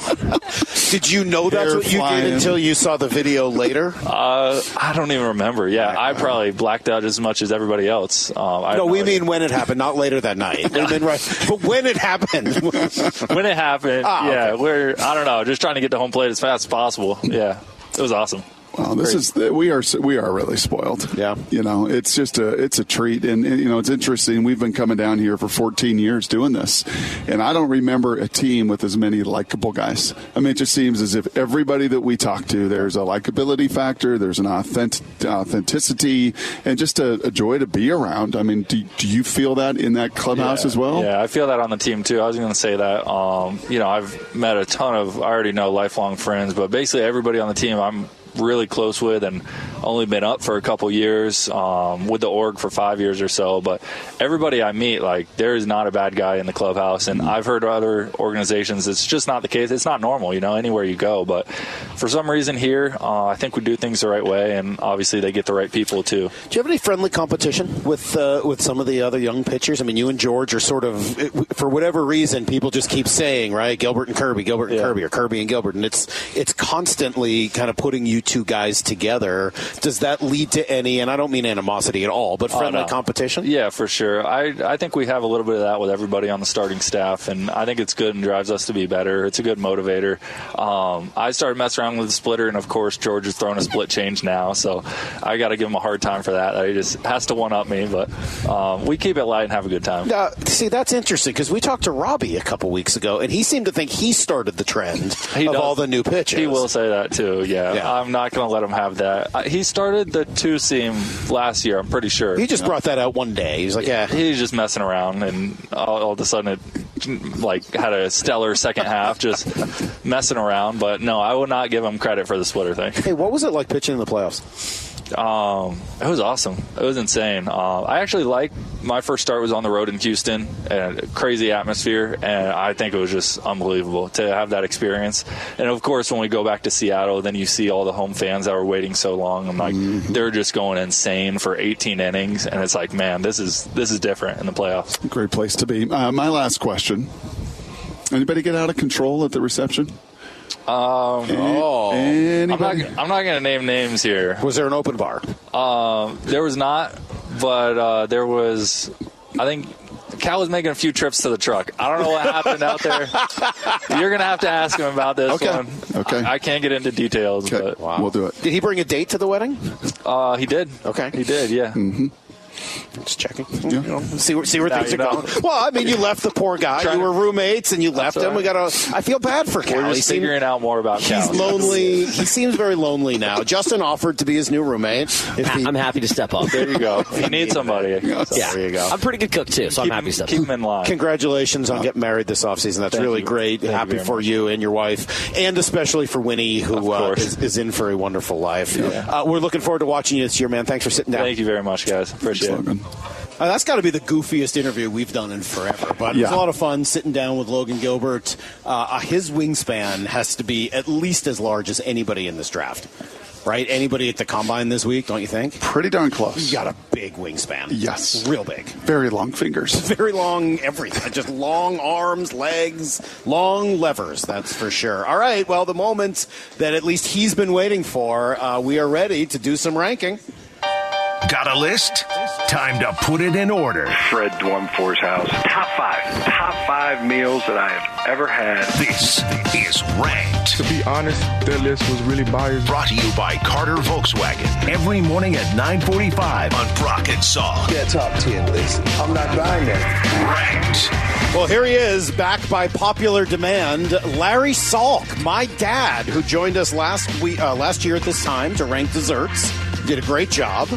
F: Did you know that's
G: Hair
F: what you
G: flying.
F: did until you saw the video later?
I: Uh, I don't even remember. Yeah, I probably blacked out as much as everybody else. Um, I
F: No, we mean when it happened, not later that night. We mean right, but when it happened.
I: when it happened.
F: Ah,
I: yeah,
F: okay.
I: we're I don't know, just trying to get to home plate as fast as possible. Yeah, it was awesome.
G: Wow, this is we are we are really spoiled.
F: Yeah.
G: you know, it's just a it's a treat, and, you know it's interesting. We've been coming down here for 14 years doing this, and I don't remember a team with as many likable guys. I mean, it just seems as if everybody that we talk to, there's a likability factor, there's an authentic, authenticity, and just a, a joy to be around. I mean, do, do you feel that in that clubhouse as well?
I: Yeah, I feel that on the team too. I was going to say that. Um, you know, I've met a ton of I already know lifelong friends, but basically everybody on the team I'm really close with and only been up for a couple years um, with the org for five years or so. But everybody i meet like there is not a bad guy in the clubhouse. And i've heard other organizations it's just not the case. It's not normal you know anywhere you go. But for some reason here uh, i think we do things the right way. And obviously they get the right people too.
F: Do you have any friendly competition with uh, with some of the other young pitchers? I mean, you and George are sort of, for whatever reason, people just keep saying, right, Gilbert and Kirby, Gilbert and
I: Yeah.
F: Kirby, or Kirby and Gilbert, and it's it's constantly kind of putting you two guys together. Does that lead to any? And I don't mean animosity at all, but
I: Oh,
F: friendly
I: no.
F: competition.
I: Yeah, for sure. I I think we have a little bit of that with everybody on the starting staff, and I think it's good and drives us to be better. It's a good motivator. Um, I started messing around with the splitter, and of course George is throwing a split change now, so I got to give him a hard time for that. He just has to one up me, but um, we keep it light and have a good time.
F: Uh, see, that's interesting because we talked to Robbie a couple weeks ago, and he seemed to think he started the trend
I: He
F: of
I: does.
F: all the new pitches.
I: He will say that too. Yeah,
F: Yeah.
I: I'm not going to let him have that. Uh, he started the two seam last year. I'm pretty sure.
F: He just brought that out one day. He's like, "Yeah,
I: He's just messing around, and all, all of a sudden it like had a stellar second half, just messing around. But no, I will not give him credit for the splitter thing.
F: Hey, what was it like pitching in the playoffs?
I: Um, it was awesome. It was insane. Uh, I actually like my first start was on the road in Houston, and a crazy atmosphere, and I think it was just unbelievable to have that experience. And of course, when we go back to Seattle, then you see all the home fans that were waiting so long. I'm like, they're just going insane for 18 innings, and it's like, man, this is this is different in the playoffs.
G: Great place to be. Uh, my last question. Anybody get out of control at the reception?
I: Um,
F: Oh,
I: I'm not. I'm not going to name names here.
F: was there an open bar?
I: Um, there was not, but uh, there was. I think Cal was making a few trips to the truck. I don't know what happened out there. You're gonna have to ask him about this
F: Okay.
I: one.
G: Okay.
I: I, I can't get into details,
G: Okay,
I: but
G: we'll do it.
F: Did he bring a date to the wedding?
I: uh, he did.
F: Okay.
I: he did. Yeah.
F: Just checking.
G: Yeah.
F: You know, see where see where
I: Now
F: things are
I: know.
F: going. Well, I mean, you left the poor guy. You were roommates, and you left
I: all
F: him. We got to. I feel bad for Cal.
I: We're just
F: seemed-
I: figuring out more about Cal.
F: He's lonely. He seems very lonely now. Justin offered to be his new roommate. If he,
J: I'm happy to step up.
I: There you go. If you need somebody,
J: Yeah,
F: There you go.
J: I'm a pretty good cook too, so
I: keep,
J: I'm happy to step
I: keep
J: up.
I: him in line.
F: Congratulations on getting married this offseason. That's
I: Thank
F: really
I: you.
F: great.
I: Thank
F: Happy
I: very
F: for
I: much.
F: you and your wife, and especially for Winnie, who uh, is, is in for a wonderful life. Uh, we're looking forward to watching you this year, man. Thanks for sitting down.
I: Thank you very much, guys. Appreciate it.
G: Logan.
F: Uh, that's got to be the goofiest interview we've done in forever. But
G: Yeah.
F: a lot of fun sitting down with Logan Gilbert. Uh, his wingspan has to be at least as large as anybody in this draft, right? Anybody at the combine this week, don't you think?
G: Pretty darn close.
F: He's got a big wingspan.
G: Yes.
F: Real big.
G: Very long fingers.
F: Very long everything. Just long arms, legs, long levers, that's for sure. All right, well, the moment that at least he's been waiting for, uh, we are ready to do some ranking.
B: Got a list? Time to put it in order.
K: Fred Dwumfor's house. Top five. Top five meals that I have ever had.
B: This is Ranked.
C: To be honest, that list was really biased.
B: Brought to you by Carter Volkswagen. Every morning at 945 on Brock and Salk.
L: That top 10 list. I'm not buying that.
B: Ranked.
F: Well, here he is, back by popular demand. Larry Salk, my dad, who joined us last week, uh, last year at this time to rank desserts, did a great job.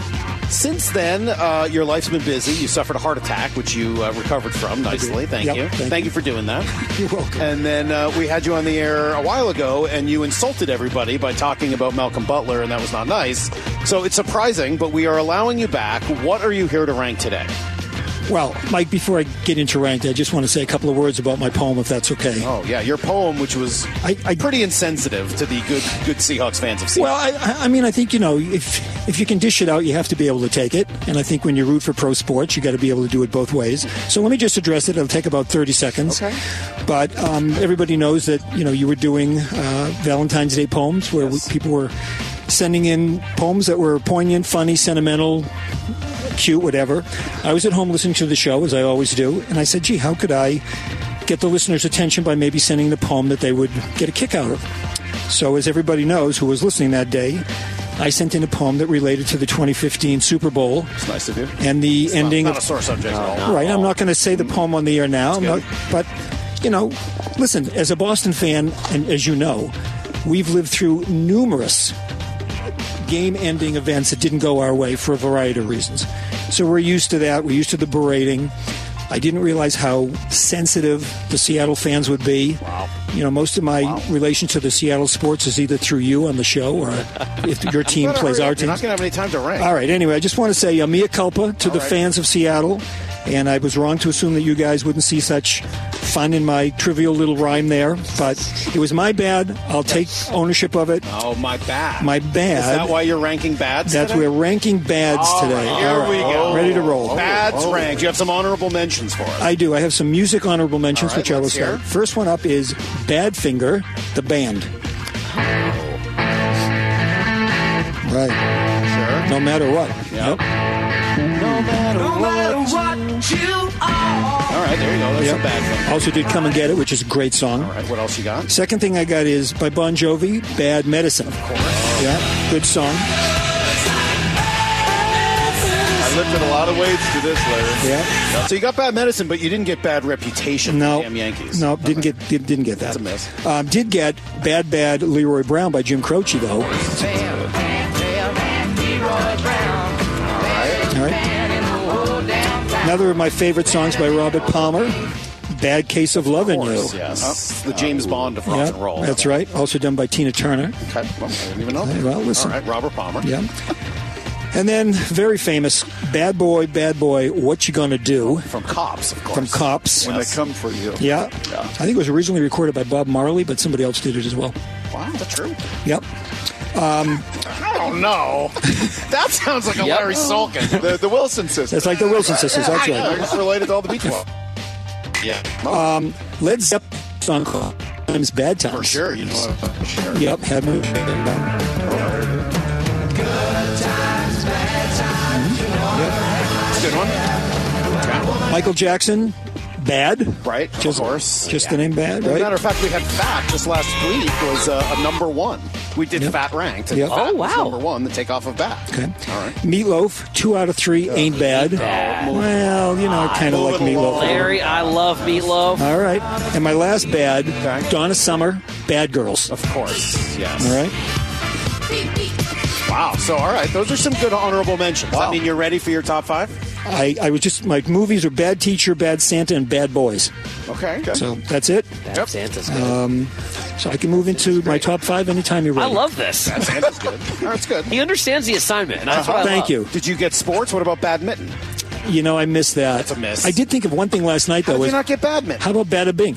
F: Since then, uh, your life's been busy. You suffered a heart attack, which you uh, recovered from nicely. Thank
J: Yep,
F: you.
J: thank
F: you. for doing that.
J: You're welcome.
F: And then uh, we had you on the air a while ago, and you insulted everybody by talking about Malcolm Butler, and that was not nice. So it's surprising, but we are allowing you back. What are you here to rank today?
J: Well, Mike, before I get into ranked, I just want to say a couple of words about my poem, if that's okay.
F: Oh yeah, your poem, which was I pretty insensitive to the good good Seahawks fans of Seahawks.
J: Well, I, I mean, I think you know, if if you can dish it out, you have to be able to take it. And I think when you root for pro sports, you got to be able to do it both ways. So let me just address it. It'll take about thirty seconds.
F: Okay.
J: But um, everybody knows that you know you were doing uh, Valentine's Day poems where we, people were sending in poems that were poignant, funny, sentimental, cute, whatever. I was at home listening to the show as I always do, and I said, "Gee, how could I get the listeners' attention by maybe sending the poem that they would get a kick out of?" So, as everybody knows who was listening that day, I sent in a poem that related to the 2015 Super Bowl.
F: It's nice of you.
J: And the
F: It's
J: ending
F: not
J: of
F: a sore subject at all.
J: Right. I'm not going to say the poem on the air now. Not, but you know, listen. As a Boston fan, and as you know, we've lived through numerous game-ending events that didn't go our way for a variety of reasons. So we're used to that. We're used to the berating. I didn't realize how sensitive the Seattle fans would be. Wow. You know, most of my relation to the Seattle sports is either through you on the show or if your team plays
F: hurry
J: our team.
F: You're not going to have any time to rank.
J: All right. Anyway, I just want to say uh, mea culpa to the
F: right.
J: fans of Seattle, and I was wrong to assume that you guys wouldn't see such fun in my trivial little rhyme there. But it was my bad. I'll take ownership of it.
F: Oh, my bad.
J: My bad.
F: Is that why you're ranking bads?
J: That's
F: today?
J: we're ranking bads
F: All
J: today.
F: here
J: All right.
F: we go.
J: Ready to roll.
F: Bads oh. ranked. You have some honorable mentions for us.
J: I do. I have some music honorable mentions,
F: right,
J: which I will start. First one up is Badfinger, the band. Oh. Right.
F: Sure.
J: No matter what.
F: Yep.
J: No
F: matter right, there you go. That's
J: Yep.
F: a bad thing.
J: Also did Come and Get It, which is a great song.
F: All right, what else you got?
J: Second thing I got is by Bon Jovi, Bad Medicine. Of course. Yeah, good song.
G: I lifted a lot of weights to this, Larry.
J: Yeah.
F: So you got bad medicine, but you didn't get bad reputation.
J: No,
F: damn Yankees.
J: no, didn't get did, didn't get that.
F: That's a miss.
J: Um, did get Bad Bad Leroy Brown by Jim Croce though. All right. Another of my favorite songs by Robert Palmer, Bad Case of Love in You.
F: Yes, the James Bond of rock
J: Yeah,
F: and roll.
J: that's right. Also done by Tina Turner.
F: Okay, well, I didn't even know.
J: Hey, well, listen.
F: All right, Robert Palmer.
J: Yeah. And then very famous, Bad Boy, Bad Boy, What You Gonna Do?
F: From Cops, of course.
J: From Cops.
G: When they come for you.
J: Yeah. yeah. I think it was originally recorded by Bob Marley, but somebody else did it as well.
F: Wow, is that true?
J: Yep. Um,
F: don't know. that sounds like a
J: Yep.
F: Larry Sulkin.
G: The, the Wilson sisters.
J: It's like the Wilson sisters, that's
F: Yeah,
J: right.
F: It's related to all the Beach Boys. Yeah.
J: um, Led Zeppelin song called Times Bad Times.
F: For sure, you know. For sure.
J: Yep. Had me.
F: It's a good one.
J: Michael Jackson, Bad.
F: Right,
J: Just,
F: of course.
J: Just
F: Yeah.
J: the name Bad,
F: As a matter of fact, we had Fat just last week was uh, a number one. We did Fat ranked.
J: Yep.
F: Fat
J: Oh, wow.
F: number one. The takeoff of Bat.
J: Okay.
F: All right.
J: Meatloaf, two out of three, uh, ain't bad. Well, you know, I kind of like Meatloaf.
H: Larry, I love meatloaf.
J: All right. And my last bad, Donna Summer, Bad Girls.
F: Of course. Yes.
J: All right.
F: Wow. So, all right, those are some good honorable mentions. Does that mean you're ready for your top five?
J: I, I was just, my movies are Bad Teacher, Bad Santa, and Bad Boys.
F: Okay.
J: So that's it.
H: Bad Santa's good.
J: Um, so I can move into my top five anytime you're ready.
H: I love this.
F: Bad Santa's good. That's good.
H: He understands the assignment. And that's what I
J: Thank
H: love.
J: you.
F: Did you get sports? What about badminton?
J: You know, I missed that.
F: That's a miss.
J: I did think of one thing last night,
F: How
J: though.
F: did
J: Was,
F: you not get badminton?
J: how about Bada Bing?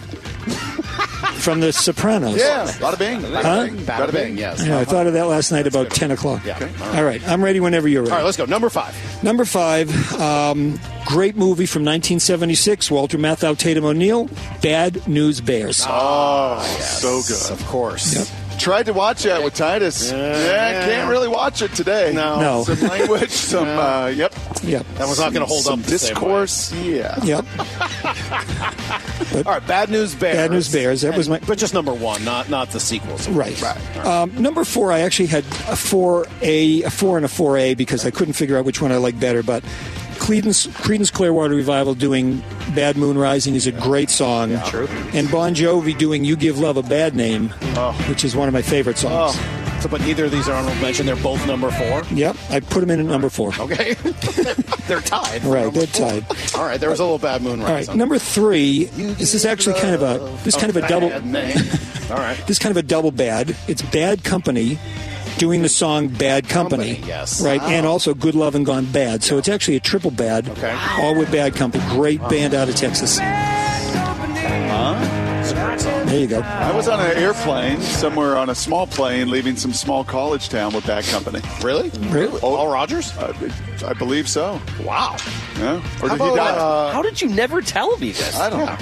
J: From The Sopranos.
G: Yeah, bada bing.
J: Huh?
F: Bada bing, yes.
J: Yeah, I thought of that last night about 10 o'clock.
F: Yeah.
J: All right, I'm ready whenever you're ready.
F: All right, let's go. Number five.
J: Number five, um, great movie from 1976, Walter Matthau, Tatum O'Neal, Bad News Bears.
G: Oh, so good.
F: Of course.
J: Yep.
G: Tried to watch that with Titus. Yeah, can't really watch it today.
F: No.
J: No.
G: Some language, some, uh, yep.
J: Yep.
F: That was not going to hold
G: some
F: up the same way.
G: discourse. Yeah.
J: Yep.
F: All right, Bad News Bears.
J: Bad News Bears, that was my-
F: But just number one, not not the sequels.
J: Right. Um, number four, I actually had a four A, a four and a four A because I couldn't figure out which one I liked better. But Creedence, Creedence Clearwater Revival doing "Bad Moon Rising" is a great song.
F: True.
J: And Bon Jovi doing "You Give Love a Bad Name," oh. which is one of my favorite songs. Oh.
F: So, but neither of these are honorable mention. They're both number four.
J: Yep, I put them in at number four.
F: Okay, they're tied.
J: Right, they're
F: four.
J: tied.
F: All right, there was a little bad moon
J: All
F: rise.
J: right, number three. This is actually kind of a this is kind of a double.
F: Name. All right.
J: This is kind of a double bad. It's Bad Company doing the song Bad Company.
F: Company, yes.
J: Right,
F: Wow.
J: and also Good Love and Gone Bad. So it's actually a triple bad.
F: Okay.
J: All with Bad Company. Great band out of Texas. There you go.
G: I was on an airplane somewhere on a small plane leaving some small college town with Bad Company.
F: Really?
J: Really?
F: All Rogers?
G: Uh, I believe so.
F: Wow.
G: Yeah. Or
F: How
G: did he
F: about,
G: die?
F: uh,
H: How did you never tell me this?
G: I don't
F: Yeah.
G: know.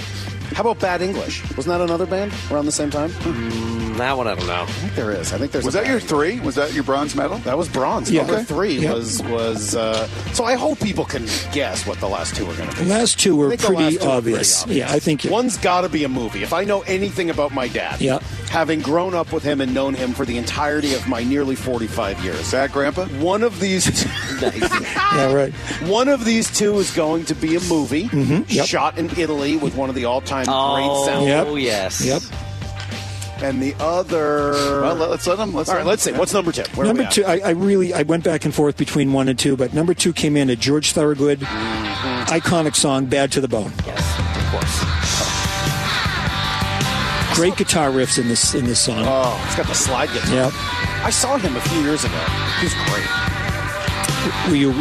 F: How about Bad English? Wasn't that another band around the same time?
H: Mm, that one I don't know.
F: I think there is. I think there's.
G: Was
F: a
G: that your three? Was that your bronze medal?
F: That was bronze.
J: Yeah.
F: Number
J: Okay.
F: three
J: Yeah.
F: was was. Uh, so I hope people can guess what the last two are going to be.
J: The last two were
F: think
J: pretty
F: two
J: obvious.
F: pretty
J: Yeah, I think.
F: One's got to be a movie. If I know anything about my dad,
J: Yeah.
F: having grown up with him and known him for the entirety of my nearly 45 years,
G: that Grandpa?
F: one of these,
J: Yeah, right.
F: one of these two is going to be a movie
J: Mm-hmm. Yep.
F: shot in Italy with one of the all-time
H: Oh,
F: great sound,
J: Yep.
H: yes.
J: Yep.
F: And the other.
G: Well, let- let's let them. Let's
F: all
G: let
F: right,
G: him-
F: let's see. What's number two? Where
J: number two, I, I really I went back and forth between one and two, but number two came in at George Thorogood,
F: Mm-hmm.
J: iconic song, "Bad to the Bone."
H: Yes, of course.
J: Great guitar riffs in this in this song.
F: Oh, it's got the slide guitar.
J: Yep.
F: I saw him a few years ago. He's great.
J: Were you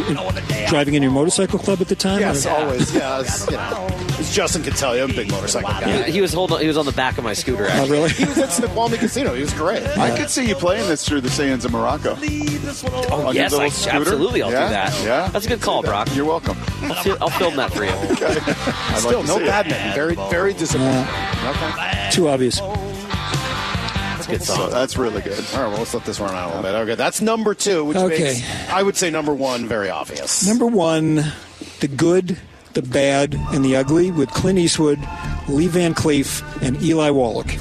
J: driving in your motorcycle club at the time?
F: Yes,
J: or-
F: always. Yes, you know. As Justin can tell you, I'm a big motorcycle guy.
H: He, he was holding. He was on the back of my scooter.
J: Oh,
H: Actually.
J: really?
F: He was at Snoqualmie Casino. He was great.
G: I could see you playing this through the sands of Morocco.
H: Oh,
G: oh On
H: yes,
G: little
H: I,
G: scooter?
H: absolutely. I'll
G: Yeah?
H: do that.
G: Yeah.
H: that's a good call, Brock.
G: You're welcome.
H: I'll, fi- I'll film that for you.
G: I'd
F: Still,
G: like to
F: no
G: see
F: badminton. Very, very disappointing. Okay.
J: Too obvious.
H: That's a good
G: So
H: song.
G: that's really good.
F: All right, well, let's let this run out a little bit. Okay, that's number two, which
J: Okay.
F: makes, I would say, number one very obvious.
J: Number one, the good, the bad, and the ugly with Clint Eastwood, Lee Van Cleef, and Eli Wallach.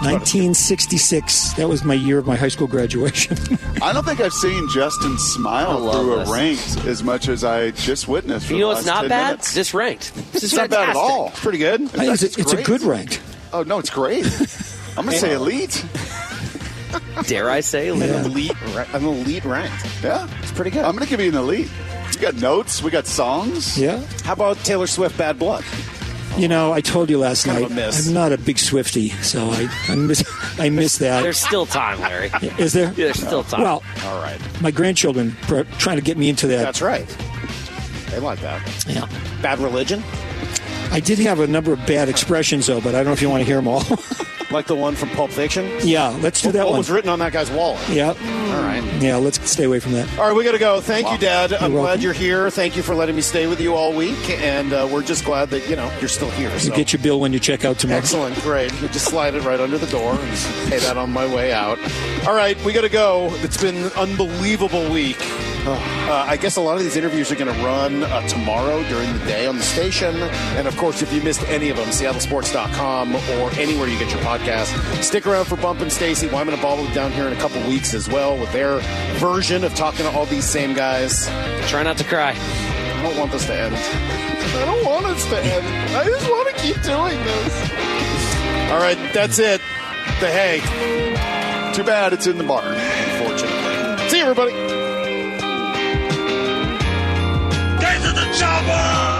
J: 1966. That was my year of my high school graduation.
G: I don't think I've seen Justin
H: I
G: smile
H: love
G: through
H: this.
G: a ranked as much as I just witnessed. For
H: You know
G: the
H: what's
G: last
H: not
G: 10
H: bad?
G: minutes.
H: This ranked. This is
G: It's not bad at
H: fantastic.
G: all.
F: It's pretty good.
J: I think it's, a, it's a
G: great.
J: good ranked.
G: Oh no, it's great. I'm gonna say elite.
H: Dare I say?
F: An
J: Yeah.
F: elite, ra- an elite ranked.
G: Yeah,
F: It's pretty good.
G: I'm gonna give you an elite. We got notes. We got songs.
J: Yeah.
F: How about Taylor Swift, Bad Blood?
J: You know, I told you last
F: Kind
J: night
F: of a miss.
J: I'm not a big Swiftie, so I I miss I miss that.
H: There's still time, Larry.
J: Is there?
H: There's still time.
J: Well,
F: All right.
J: my grandchildren are trying to get me into that.
F: That's right. They like that.
J: Yeah.
F: Bad Religion?
J: I did have a number of bad expressions though, but I don't know if you want to hear them all.
F: Like the one from Pulp Fiction?
J: yeah, let's do that
F: what
J: one.
F: was written on that guy's wallet?
J: Yeah.
F: All right.
J: Yeah, let's stay away from that.
F: All right, we got to go. Thank you, Dad. I'm
J: You're
F: glad you're here. Thank you for letting me stay with you all week, and uh, we're just glad that you know you're still here.
J: You
F: So.
J: get your bill when you check out tomorrow.
F: Excellent, great. You just slide it right under the door and pay that on my way out. All right, we got to go. It's been an unbelievable week. Uh, I guess a lot of these interviews are going to run uh, tomorrow during the day on the station. And of course, if you missed any of them, seattlesports.com or anywhere you get your podcast. Stick around for Bump and Stacy. Wyman and be down here in a couple weeks as well with their version of talking to all these same guys.
H: Try not to cry.
F: I don't want this to end. I don't want us to end. I just want to keep doing this. All right, that's it. The hay.
G: Too bad it's in the barn.
F: Unfortunately. See you, everybody.
B: to the chopper!